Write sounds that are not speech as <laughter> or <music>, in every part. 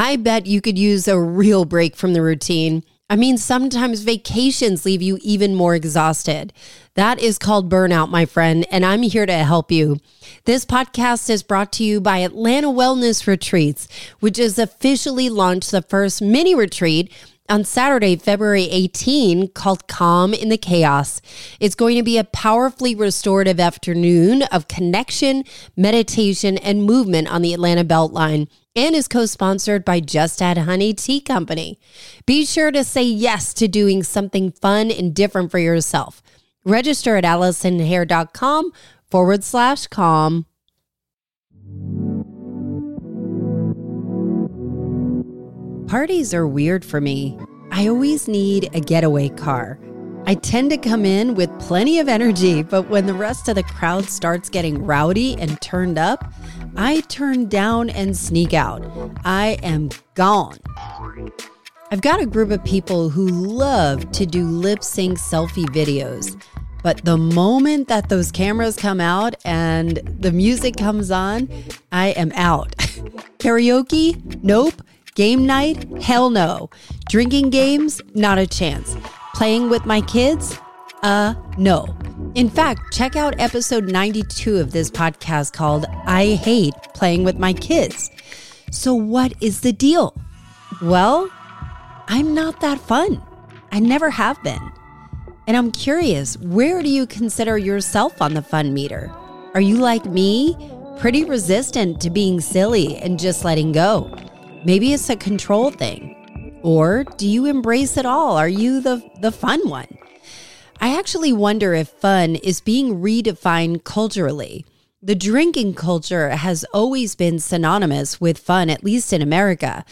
I bet you could use a real break from the routine. I mean, sometimes vacations leave you even more exhausted. That is called burnout, my friend, and I'm here to help you. This podcast is brought to you by Atlanta Wellness Retreats, which has officially launched the first mini retreat on Saturday, February 18, called Calm in the Chaos. It's going to be a powerfully restorative afternoon of connection, meditation, and movement on the Atlanta Beltline and is co sponsored by Just Add Honey Tea Company. Be sure to say yes to doing something fun and different for yourself. Register at AllisonHair.com forward slash calm. Parties are weird for me. I always need a getaway car. I tend to come in with plenty of energy, but when the rest of the crowd starts getting rowdy and turned up, I turn down and sneak out. I am gone. I've got a group of people who love to do lip sync selfie videos. But the moment that those cameras come out and the music comes on, I am out. <laughs> Karaoke? Nope. Game night? Hell no. Drinking games? Not a chance. Playing with my kids? Uh, no. In fact, check out episode 92 of this podcast called I Hate Playing with My Kids. So, what is the deal? Well, I'm not that fun. I never have been. And I'm curious, where do you consider yourself on the fun meter? Are you like me, pretty resistant to being silly and just letting go? Maybe it's a control thing. Or do you embrace it all? Are you the, the fun one? I actually wonder if fun is being redefined culturally. The drinking culture has always been synonymous with fun, at least in America.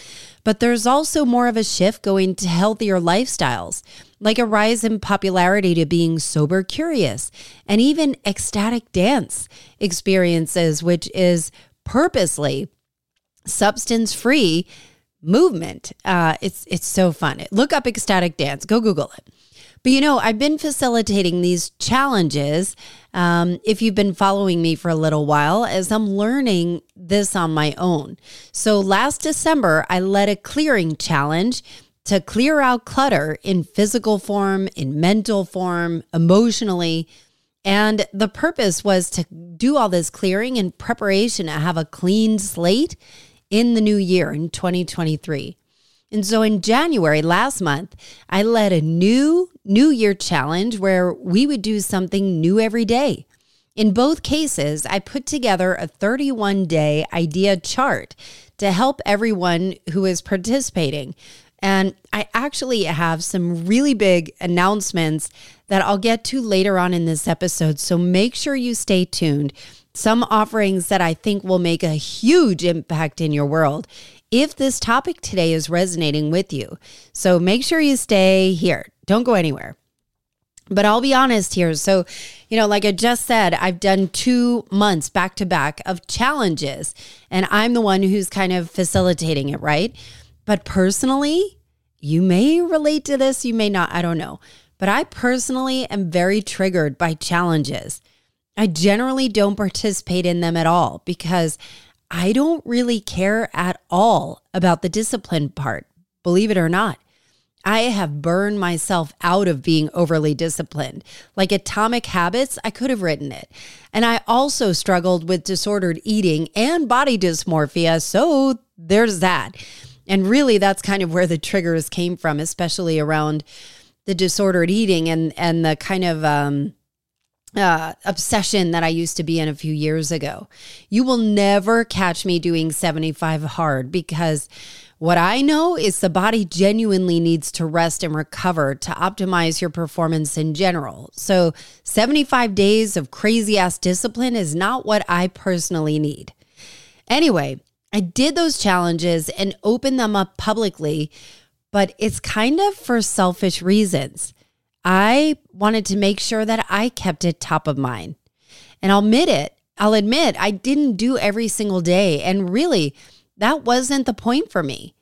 But there's also more of a shift going to healthier lifestyles, like a rise in popularity to being sober curious and even ecstatic dance experiences, which is purposely substance free movement. Uh, it's it's so fun. Look up ecstatic dance. Go Google it. But you know, I've been facilitating these challenges. Um, if you've been following me for a little while, as I'm learning this on my own. So last December, I led a clearing challenge to clear out clutter in physical form, in mental form, emotionally. And the purpose was to do all this clearing in preparation to have a clean slate in the new year in 2023. And so in January last month, I led a new New Year challenge where we would do something new every day. In both cases, I put together a 31 day idea chart to help everyone who is participating. And I actually have some really big announcements that I'll get to later on in this episode. So make sure you stay tuned some offerings that I think will make a huge impact in your world if this topic today is resonating with you. So make sure you stay here. Don't go anywhere. But I'll be honest here. So, you know, like I just said, I've done two months back to back of challenges, and I'm the one who's kind of facilitating it, right? But personally, you may relate to this, you may not, I don't know. But I personally am very triggered by challenges. I generally don't participate in them at all because I don't really care at all about the discipline part, believe it or not. I have burned myself out of being overly disciplined. Like Atomic Habits, I could have written it. And I also struggled with disordered eating and body dysmorphia. So there's that. And really, that's kind of where the triggers came from, especially around the disordered eating and, and the kind of, um, uh, obsession that I used to be in a few years ago. You will never catch me doing 75 hard because what I know is the body genuinely needs to rest and recover to optimize your performance in general. So, 75 days of crazy ass discipline is not what I personally need. Anyway, I did those challenges and opened them up publicly, but it's kind of for selfish reasons. I wanted to make sure that I kept it top of mind. And I'll admit it, I'll admit I didn't do every single day. And really, that wasn't the point for me.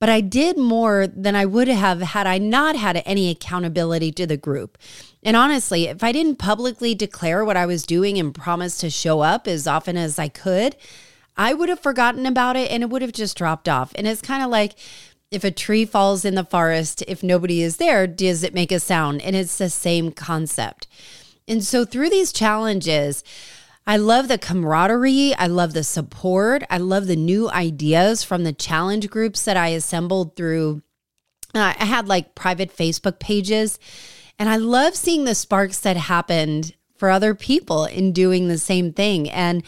But I did more than I would have had I not had any accountability to the group. And honestly, if I didn't publicly declare what I was doing and promise to show up as often as I could, I would have forgotten about it and it would have just dropped off. And it's kind of like if a tree falls in the forest, if nobody is there, does it make a sound? And it's the same concept. And so through these challenges, I love the camaraderie. I love the support. I love the new ideas from the challenge groups that I assembled through. Uh, I had like private Facebook pages, and I love seeing the sparks that happened for other people in doing the same thing and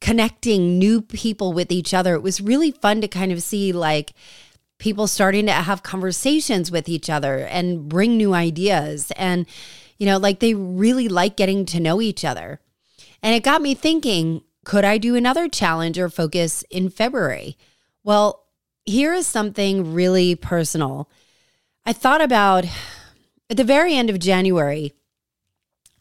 connecting new people with each other. It was really fun to kind of see like people starting to have conversations with each other and bring new ideas. And, you know, like they really like getting to know each other. And it got me thinking could I do another challenge or focus in February? Well, here is something really personal. I thought about at the very end of January,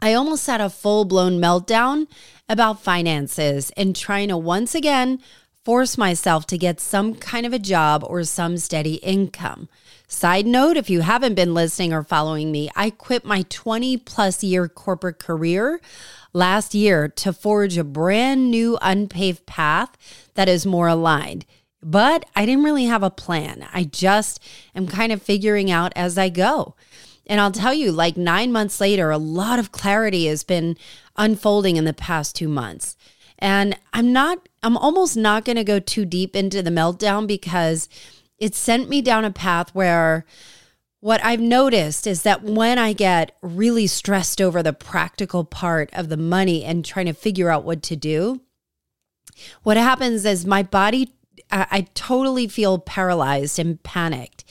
I almost had a full blown meltdown about finances and trying to once again force myself to get some kind of a job or some steady income. Side note if you haven't been listening or following me, I quit my 20 plus year corporate career last year to forge a brand new unpaved path that is more aligned. But I didn't really have a plan. I just am kind of figuring out as I go. And I'll tell you, like nine months later, a lot of clarity has been unfolding in the past two months. And I'm not, I'm almost not going to go too deep into the meltdown because it sent me down a path where what I've noticed is that when I get really stressed over the practical part of the money and trying to figure out what to do, what happens is my body, I, I totally feel paralyzed and panicked.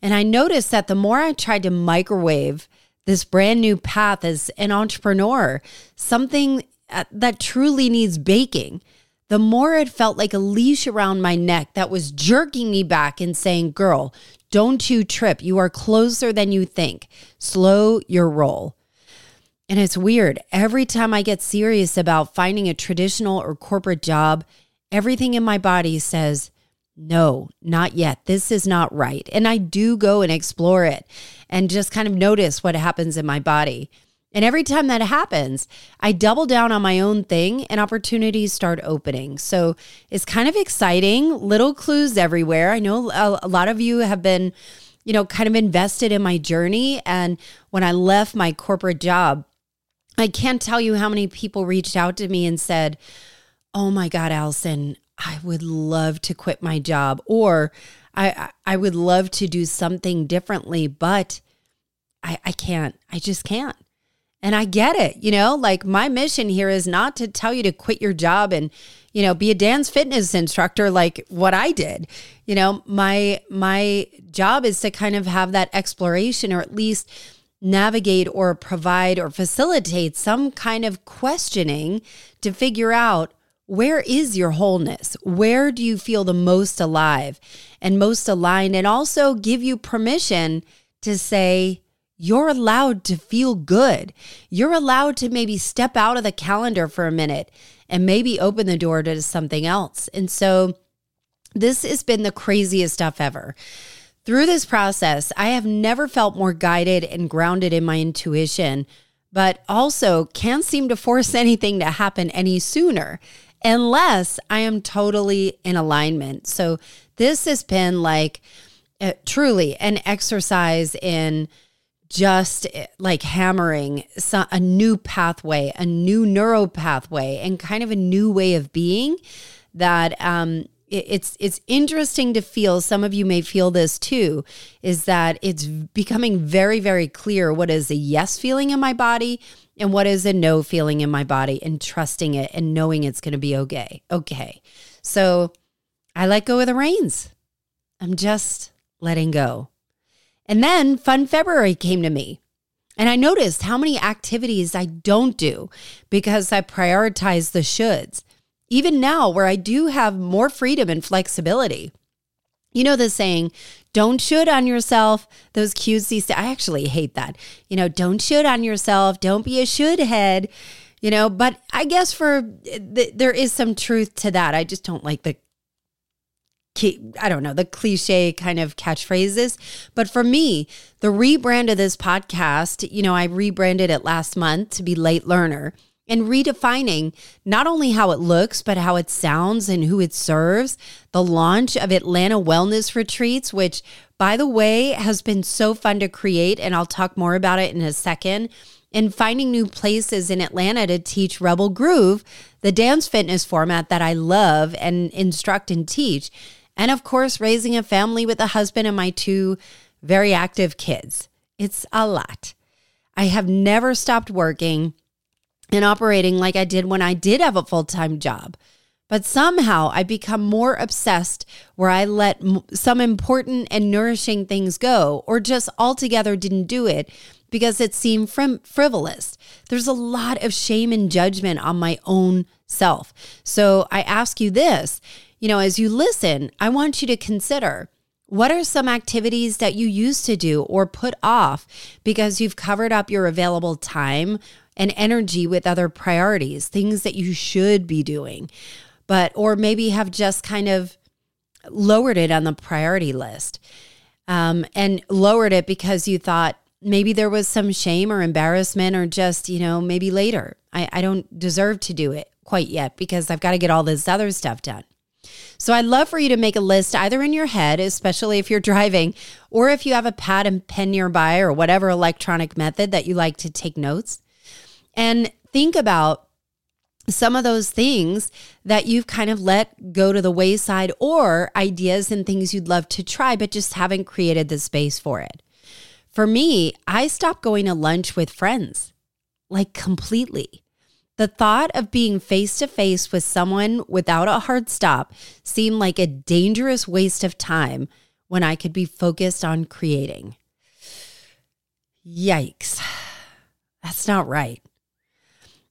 And I noticed that the more I tried to microwave this brand new path as an entrepreneur, something Uh, that truly needs baking, the more it felt like a leash around my neck that was jerking me back and saying, Girl, don't you trip. You are closer than you think. Slow your roll. And it's weird. Every time I get serious about finding a traditional or corporate job, everything in my body says, no, not yet. This is not right. And I do go and explore it and just kind of notice what happens in my body. And every time that happens, I double down on my own thing and opportunities start opening. So it's kind of exciting, little clues everywhere. I know a, lot of you have been, you know, kind of invested in my journey. And when I left my corporate job, I can't tell you how many people reached out to me and said, Oh my God, Allison, I would love to quit my job or I I would love to do something differently, but I, I can't. I just can't. And I get it, you know, like my mission here is not to tell you to quit your job and, you know, be a dance fitness instructor like what I did. You know, my my job is to kind of have that exploration or at least navigate or provide or facilitate some kind of questioning to figure out where is your wholeness? Where do you feel the most alive and most aligned? And also give you permission to say, you're allowed to feel good. You're allowed to maybe step out of the calendar for a minute and maybe open the door to something else. And so this has been the craziest stuff ever. Through this process, I have never felt more guided and grounded in my intuition, but also can't seem to force <laughs> anything to happen any sooner unless I am totally in alignment. So this has been like uh, truly an exercise in just uh, like hammering a new pathway, a new neuro pathway, and kind of a new way of being that um, it's it's interesting to feel some of you may feel this too is that it's becoming very very clear what is a yes feeling in my body and what is a no feeling in my body and trusting it and knowing it's going to be okay. Okay. So I let go of the reins. I'm just letting go. And then Fun February came to me. And I noticed how many activities I don't do because I prioritize the shoulds. Even now, where I do have more freedom and flexibility. You know the saying, don't should on yourself. Those cutesy, st- I actually hate that. You know, don't should on yourself. Don't be a should head. You know, but I guess for th- there is some truth to that. I just don't like the I don't know, the cliche kind of catchphrases. But for me, the rebrand of this podcast, you know, I rebranded it last month to be Late Learner. and redefining not only how it looks, but how it sounds and who it serves. The launch of Atlanta Wellness Retreats, which, by the way, has been so fun to create. And I'll talk more about it in a second. And finding new places in Atlanta to teach Rebel Groove, the dance fitness format that I love and instruct and teach. And of course, raising a family with a husband and my two very active kids. It's a lot. I have never stopped working and operating like I did when I did have a full time job. But somehow I become more obsessed where I let some important and nourishing things go or just altogether didn't do it because it seemed frivolous. There's a lot of shame and judgment on my own self. So I ask you this, you know, as you listen, I want you to consider what are some activities that you used to do or put off because you've covered up your available time and energy with other priorities, things that you should be doing, but, or maybe have just kind of lowered it on the priority list um, and lowered it because you thought maybe there was some shame or embarrassment or just, you know, maybe later. I, I don't deserve to do it quite yet because I've got to get all this other stuff done. So I'd love for you to make a list either in your head, especially if you're driving, or if you have a pad and pen nearby or whatever electronic method that you like to take notes and think about some of those things that you've kind of let go to the wayside or ideas and things you'd love to try, but just haven't created the space for it. For me, I stopped going to lunch with friends, like completely. The thought of being face to face with someone without a hard stop seemed like a dangerous waste of time when I could be focused on creating. Yikes. That's not right.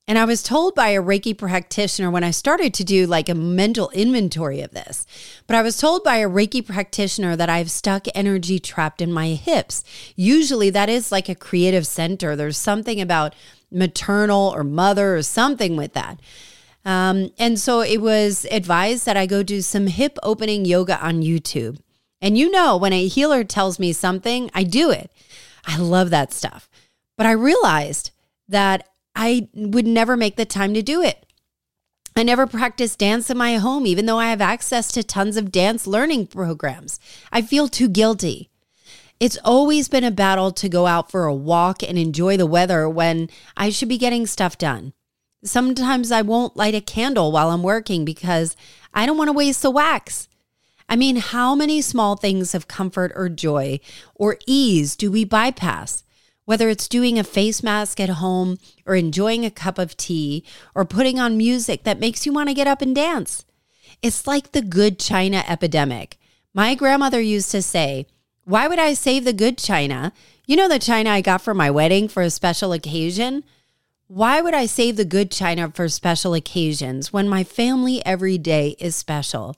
And I was told by a Reiki practitioner when I started to do like a mental inventory of this, but I was told by a Reiki practitioner that I have stuck energy trapped in my hips. Usually that is like a creative center. There's something about maternal or mother or something with that. Um, and so it was advised that I go do some hip opening yoga on YouTube. And you know, when a healer tells me something, I do it. I love that stuff. But I realized that I would never make the time to do it. I never practice dance in my home, even though I have access to tons of dance learning programs. I feel too guilty. It's always been a battle to go out for a walk and enjoy the weather when I should be getting stuff done. Sometimes I won't light a candle while I'm working because I don't want to waste the wax. I mean, how many small things of comfort or joy or ease do we bypass? Whether it's doing a face mask at home or enjoying a cup of tea or putting on music that makes you want to get up and dance. It's like the good china epidemic. My grandmother used to say, Why would I save the good china? You know, the china I got for my wedding for a special occasion? Why would I save the good china for special occasions when my family every day is special?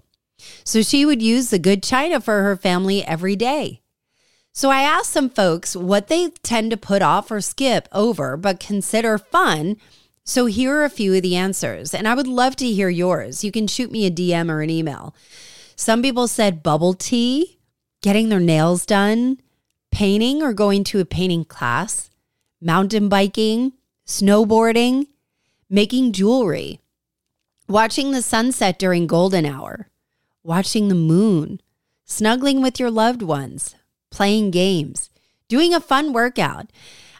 So she would use the good china for her family every day. So I asked some folks what they tend to put off or skip over, but consider fun. So here are a few of the answers, and I would love to hear yours. You can shoot me a DM or an email. Some people said bubble tea, getting their nails done, painting or going to a painting class, mountain biking, snowboarding, making jewelry, watching the sunset during golden hour, watching the moon, snuggling with your loved ones, playing games, doing a fun workout.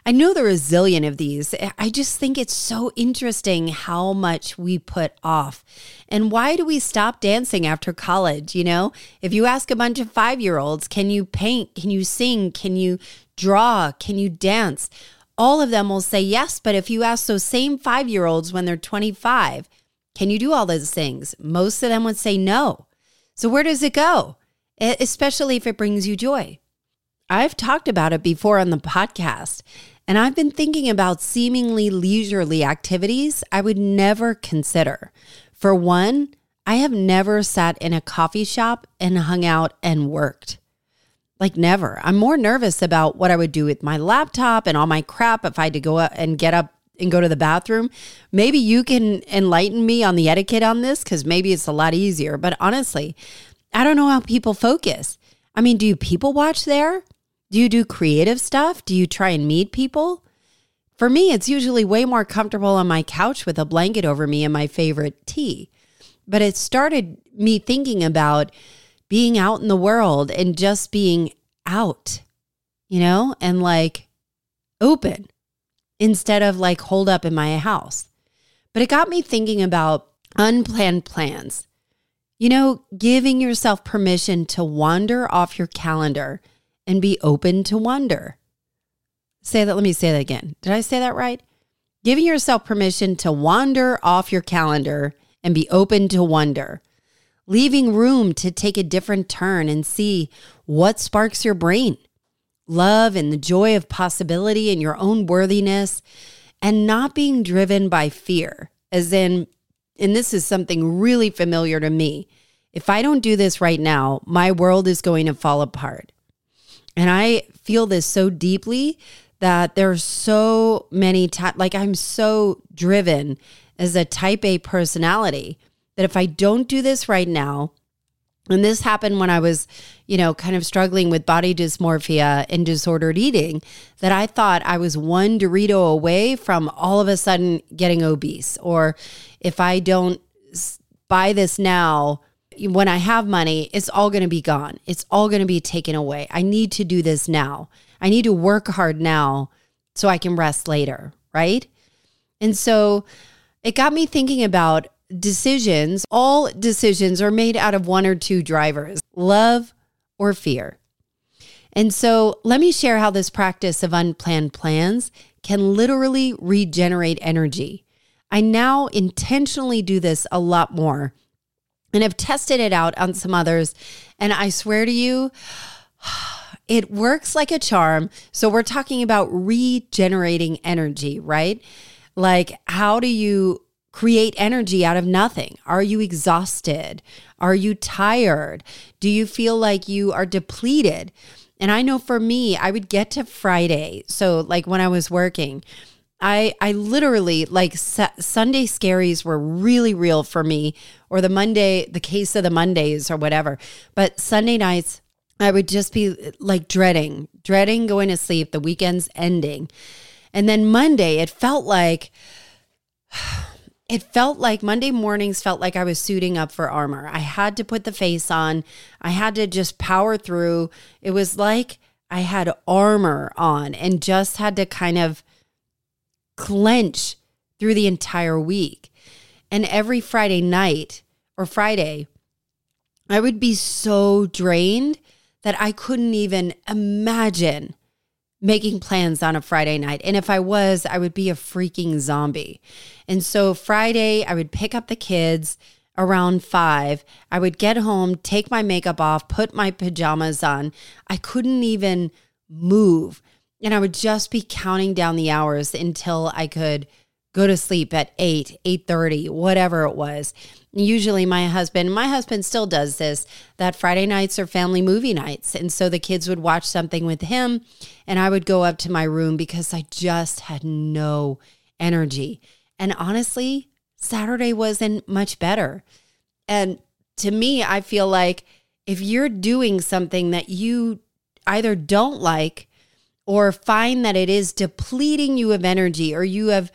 I know there are a zillion of these. I just think it's so interesting how much we put off. And why do we stop dancing after college? You know, if you ask a bunch of five year olds, can you paint? Can you sing? Can you draw? Can you dance? All of them will say yes. But if you ask those same five year olds when they're 25, can you do all those things? Most of them would say no. So where does it go? Especially if it brings you joy. I've talked about it before on the podcast, and I've been thinking about seemingly leisurely activities I would never consider. For one, I have never sat in a coffee shop and hung out and worked. Like, never. I'm more nervous about what I would do with my laptop and all my crap if I had to go up and get up and go to the bathroom. Maybe you can enlighten me on the etiquette on this because maybe it's a lot easier. But honestly, I don't know how people focus. I mean, do people watch there? Do you do creative stuff? Do you try and meet people? For me, it's usually way more comfortable on my couch with a blanket over me and my favorite tea. But it started me thinking about being out in the world and just being out, you know, and like open instead of like holed up in my house. But it got me thinking about unplanned plans. You know, giving yourself permission to wander off your calendar and be open to wonder. Say that, let me say that again. Did I say that right? Giving yourself permission to wander off your calendar and be open to wonder. Leaving room to take a different turn and see what sparks your brain. Love and the joy of possibility and your own worthiness, and not being driven by fear, as in, and this is something really familiar to me. If I don't do this right now, my world is going to fall apart. And I feel this so deeply that there's so many times, like I'm so driven as a type A personality that if I don't do this right now, and this happened when I was, you know, kind of struggling with body dysmorphia and disordered eating, that I thought I was one Dorito away from all of a sudden getting obese. Or if I don't buy this now, when I have money, it's all going to be gone. It's all going to be taken away. I need to do this now. I need to work hard now so I can rest later, right? And so it got me thinking about decisions. All decisions are made out of one or two drivers love or fear. And so let me share how this practice of unplanned plans can literally regenerate energy. I now intentionally do this a lot more and I've tested it out on some others. And I swear to you, <sighs> it works like a charm. So we're talking about regenerating energy, right? Like, how do you create energy out of nothing? Are you exhausted? Are you tired? Do you feel like you are depleted? And I know for me, I would get to Friday. So, like when I was working, I I literally like Sunday scaries were really real for me or the Monday the case of the Mondays or whatever. But Sunday nights I would just be like dreading, dreading going to sleep, the weekend's ending. And then Monday it felt like <sighs> it felt like Monday mornings felt like I was suiting up for armor. I had to put the face on. I had to just power through. It was like I had armor on and just had to kind of clench through the entire week. And every Friday night or Friday, I would be so drained that I couldn't even imagine making plans on a Friday night. And if I was, I would be a freaking zombie. And so Friday, I would pick up the kids around five. I would get home, take my makeup off, put my pajamas on. I couldn't even move and I would just be counting down the hours until I could go to sleep at 8, 8:30, whatever it was. Usually my husband, my husband still does this, that Friday nights are family movie nights. And so the kids would watch something with him and I would go up to my room because I just had no energy. And honestly, Saturday wasn't much better. And to me, I feel like if you're doing something that you either don't like or find that it is depleting you of energy or you have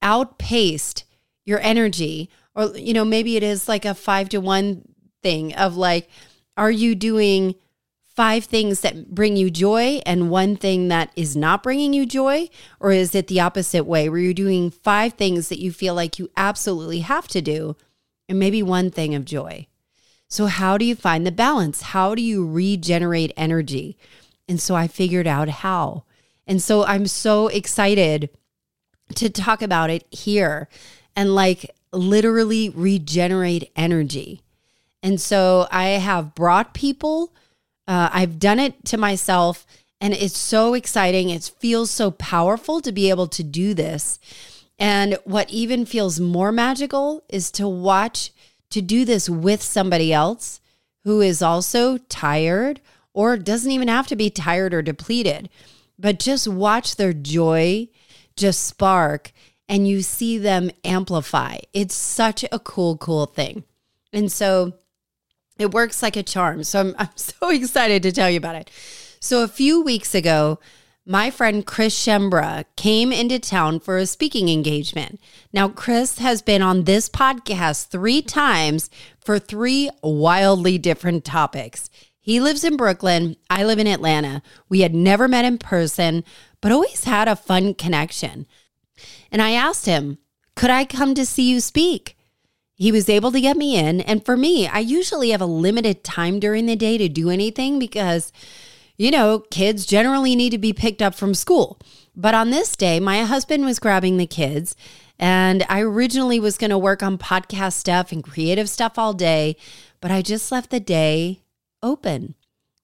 outpaced your energy or you know maybe it is like a 5 to 1 thing of like are you doing five things that bring you joy and one thing that is not bringing you joy? Or is it the opposite way where you're doing five things that you feel like you absolutely have to do and maybe one thing of joy? So how do you find the balance? How do you regenerate energy and so I figured out how. And so I'm so excited to talk about it here and like literally regenerate energy. And so I have brought people, uh, I've done it to myself, and it's so exciting. It feels so powerful to be able to do this. And what even feels more magical is to watch, to do this with somebody else who is also tired or doesn't even have to be tired or depleted, but just watch their joy just spark and you see them amplify. It's such a cool, cool thing. And so it works like a charm. So I'm, I'm <laughs> so excited to tell you about it. So a few weeks ago, my friend Chris Schembra came into town for a speaking engagement. Now, Chris has been on this podcast three times for three wildly different topics. He lives in Brooklyn. I live in Atlanta. We had never met in person, but always had a fun connection. And I asked him, Could I come to see you speak? He was able to get me in. And for me, I usually have a limited time during the day to do anything because you know, kids generally need to be picked up from school. But on this day, my husband was grabbing the kids, and I originally was going to work on podcast stuff and creative stuff all day, but I just left the day open,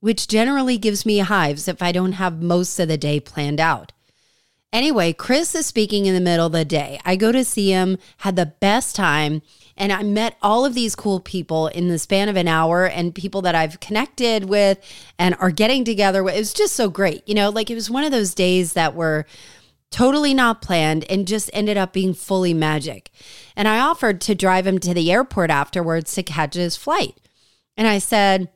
which generally gives me hives if I don't have most of the day planned out. Anyway, Chris is speaking in the middle of the day. I go to see him, had the best time. And I met all of these cool people in the span of an hour and people that I've connected with and are getting together with. It was just so great. You know, like it was one of those days that were totally not planned and just ended up being fully magic. And I offered to drive him to the airport afterwards to catch his flight. And I said,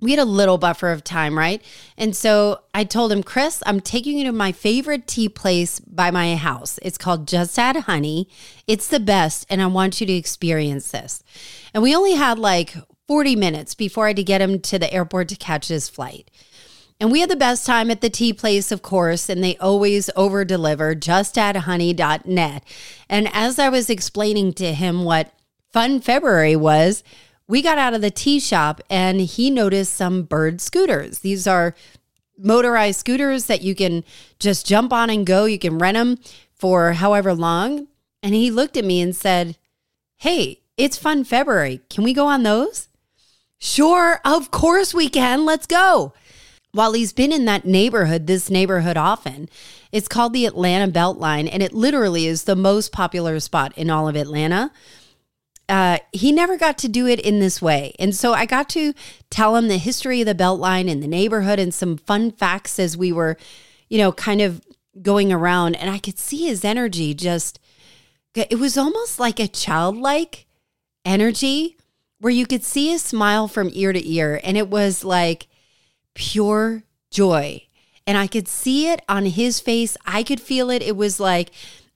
we had a little buffer of time, right? And so I told him, Chris, I'm taking you to my favorite tea place by my house. It's called Just Add Honey. It's the best, and I want you to experience this. And we only had like 40 minutes before I had to get him to the airport to catch his flight. And we had the best time at the tea place, of course, and they always over deliver, justaddhoney.net. And as I was explaining to him what Fun February was, we got out of the tea shop and he noticed some bird scooters. These are motorized scooters that you can just jump on and go. You can rent them for however long. And he looked at me and said, Hey, it's fun February. Can we go on those? Sure, of course we can. Let's go. While he's been in that neighborhood, this neighborhood often, it's called the Atlanta Beltline, and it literally is the most popular spot in all of Atlanta uh, he never got to do it in this way. And so I got to tell him the history of the Beltline and the neighborhood and some fun facts as we were, you know, kind of going around. And I could see his energy just, it was almost like a childlike energy where you could see a smile from ear to ear. And it was like pure joy. And I could see it on his face. I could feel it. It was like,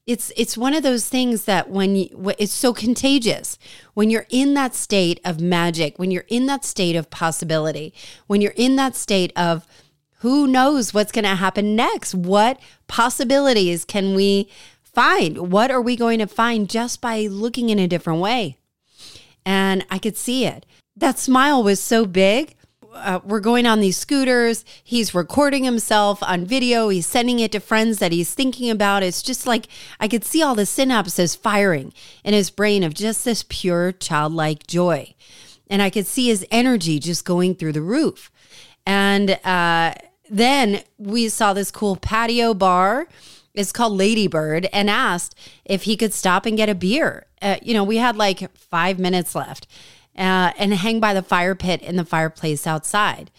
it's it's one of those things that when you, it's so contagious. When you're in that state of magic when you're in that state of possibility when you're in that state of who knows what's going to happen next? What possibilities can we find? What are we going to find just by looking in a different way? And i could see it. That smile was so big uh, we're going on these scooters. He's recording himself on video. He's sending it to friends that he's thinking about. It's just like I could see all the synapses firing in his brain of just this pure childlike joy. And I could see his energy just going through the roof. And uh, then we saw this cool patio bar. It's called Ladybird and asked if he could stop and get a beer. Uh, you know, we had like five minutes left uh, and hang by the fire pit in the fireplace outside.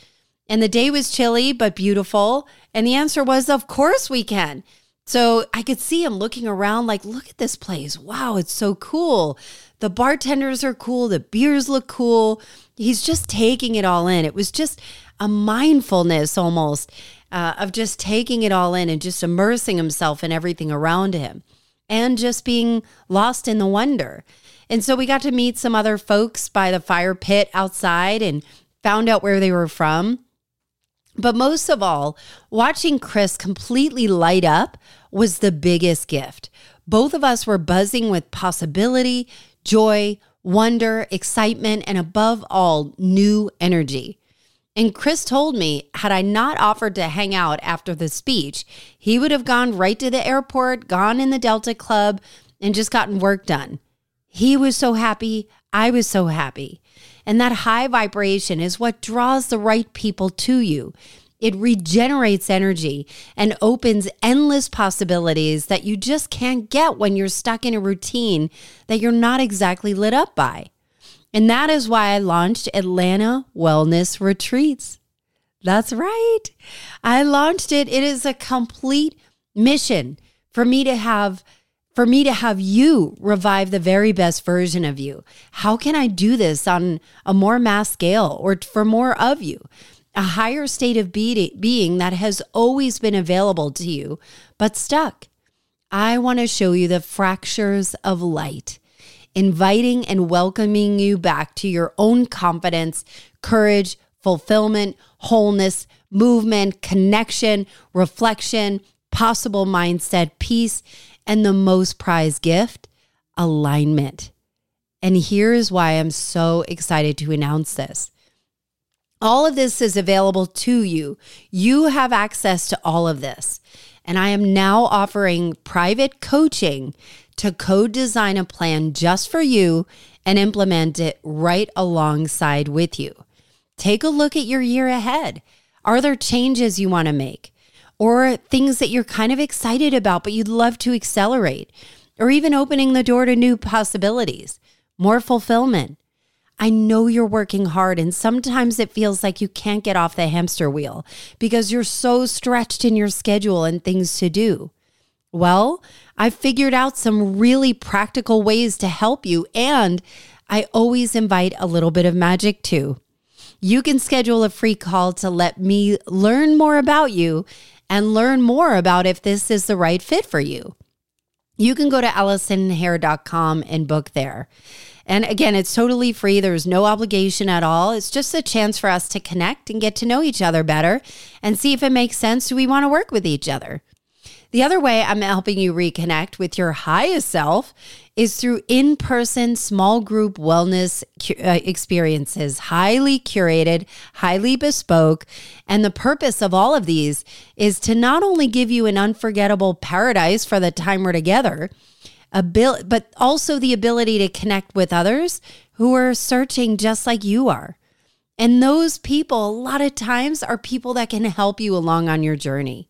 And the day was chilly but beautiful. And the answer was, Of course we can. So I could see him looking around, like, Look at this place. Wow, it's so cool. The bartenders are cool. The beers look cool. He's just taking it all in. It was just a mindfulness almost uh, of just taking it all in and just immersing himself in everything around him and just being lost in the wonder. And so we got to meet some other folks by the fire pit outside and found out where they were from. But most of all, watching Chris completely light up was the biggest gift. Both of us were buzzing with possibility, joy, wonder, excitement, and above all, new energy. And Chris told me, had I not offered to hang out after the speech, he would have gone right to the airport, gone in the Delta Club, and just gotten work done. He was so happy. I was so happy. And that high vibration is what draws the right people to you. It regenerates energy and opens endless possibilities that you just can't get when you're stuck in a routine that you're not exactly lit up by. And that is why I launched Atlanta Wellness Retreats. That's right. I launched it. It is a complete mission for me to have for me to have you revive the very best version of you. How can I do this on a more mass scale or for more of you? a higher state of be- being that has always been available to you, but stuck. I want to show you the fractures of light, inviting and welcoming you back to your own confidence, courage, fulfillment, wholeness, movement, connection, reflection, possible mindset, peace, and the most prized gift, alignment. And here's why I'm so excited to announce this. All of this is available to you. You have access to all of this. And I am now offering private coaching to co design a plan just for you and implement it right alongside with you. Take a look at your year ahead. Are there changes you want to make? Or things that you're kind of excited about, but you'd love to accelerate? Or even opening the door to new possibilities, more fulfillment? I know you're working hard, and sometimes it feels like you can't get off the hamster wheel because you're so stretched in your schedule and things to do. Well, I figured out some really practical ways to help you, and I always invite a little bit of magic too. You can schedule a free call to let me learn more about you and learn more about if this is the right fit for you. You can go to AllisonHair.com and book there. And again, it's totally free. There's no obligation at all. It's just a chance for us to connect and get to know each other better and see if it makes sense. Do we want to work with each other? The other way I'm helping you reconnect with your highest self is through in person small group wellness uh, experiences, highly curated, highly bespoke. And the purpose of all of these is to not only give you an unforgettable paradise for the time we're together, but also the ability to connect with others who are searching just like you are. And those people, a lot of times, are people that can help you along on your journey.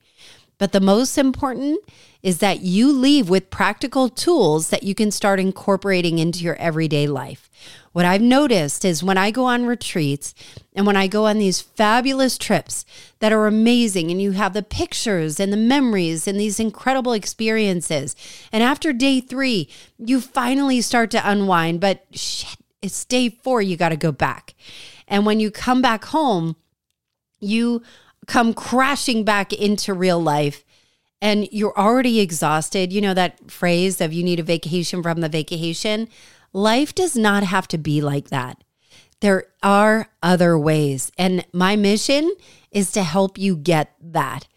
But the most important is that you leave with practical tools that you can start incorporating into your everyday life. What I've noticed is when I go on retreats and when I go on these fabulous trips that are amazing, and you have the pictures and the memories and these incredible experiences. And after day three, you finally start to unwind, but shit, it's day four, you got to go back. And when you come back home, you come crashing back into real life and you're already exhausted, you know that phrase of you need a vacation from the vacation. Life does not have to be like that. There are other ways. And my mission is to help you get that.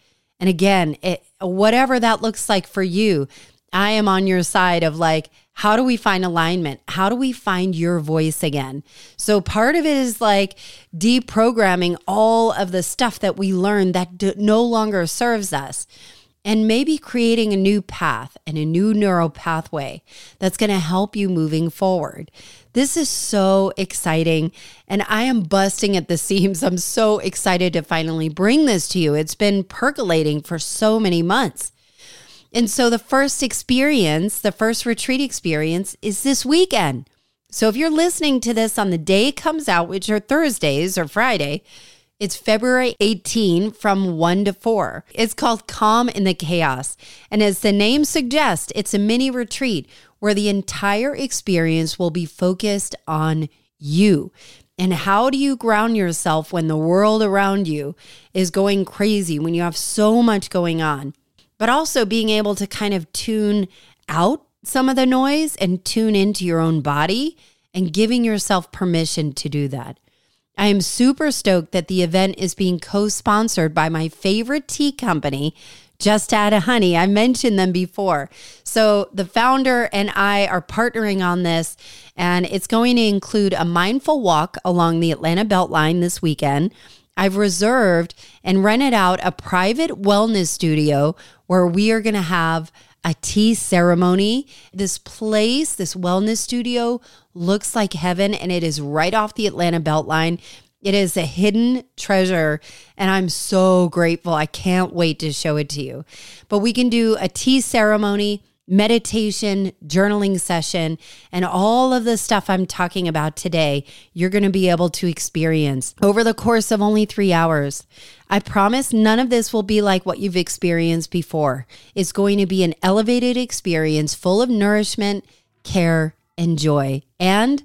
And again, it, whatever that looks like for you, I am on your side of like, how do we find alignment? How do we find your voice again? So, part of it is like deprogramming all of the stuff that we learned that no longer serves us and maybe creating a new path and a new neural pathway that's going to help you moving forward. This is so exciting, and I am busting at the <laughs> seams. I'm so excited to finally bring this to you. It's been percolating for so many months. And so, the first experience, the first retreat experience, is this weekend. So, if you're listening to this on the day it comes out, which are Thursdays or Friday, it's February 18 from 1 to 4. It's called Calm in the Chaos. And as the name suggests, it's a mini retreat where the entire experience will be focused on you. And how do you ground yourself when the world around you is going crazy, when you have so much going on? But also being able to kind of tune out some of the noise and tune into your own body and giving yourself permission to do that. I am super stoked that the event is being co sponsored by my favorite tea company, Just Add a Honey. I mentioned them before. So the founder and I are partnering on this, and it's going to include a mindful walk along the Atlanta Beltline this weekend. I've reserved and rented out a private wellness studio where we are going to have a tea ceremony. This place, this wellness studio, looks like heaven and it is right off the Atlanta Beltline. It is a hidden treasure, and I'm so grateful. I can't wait to show it to you. But we can do a tea ceremony, meditation, journaling session, and all of the stuff I'm talking about today, you're going to be able to experience over the course of only three hours. I promise none of this will be like what you've experienced before. It's going to be an elevated experience full of nourishment, care, and joy, and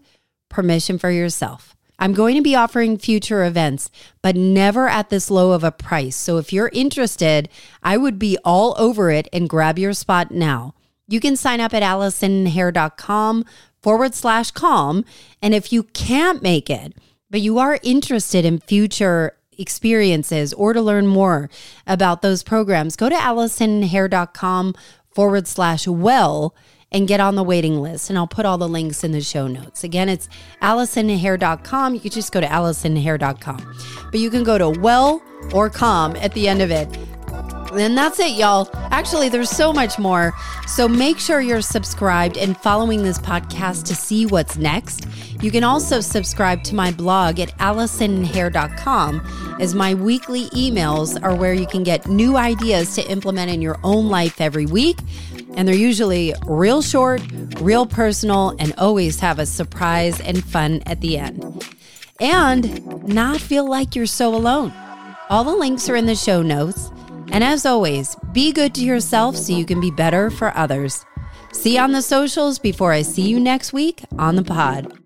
permission for yourself. I'm going to be offering future events, but never at this low of a price. So if you're interested, I would be all over it and grab your spot now. You can sign up at AllisonHair.com forward slash calm. And if you can't make it, but you are interested in future experiences or to learn more about those programs, go to AllisonHair.com forward slash well and get on the waiting list. And I'll put all the links in the show notes. Again, it's AllisonHair.com. You can just go to AllisonHair.com. But you can go to well or com at the end of it. And that's it, y'all. Actually, there's so much more. So make sure you're subscribed and following this podcast to see what's next. You can also subscribe to my blog at AllisonHair.com, as my weekly emails are where you can get new ideas to implement in your own life every week. And they're usually real short, real personal, and always have a surprise and fun at the end. And not feel like you're so alone. All the links are in the show notes. And as always, be good to yourself so you can be better for others. See you on the socials before I see you next week on the pod.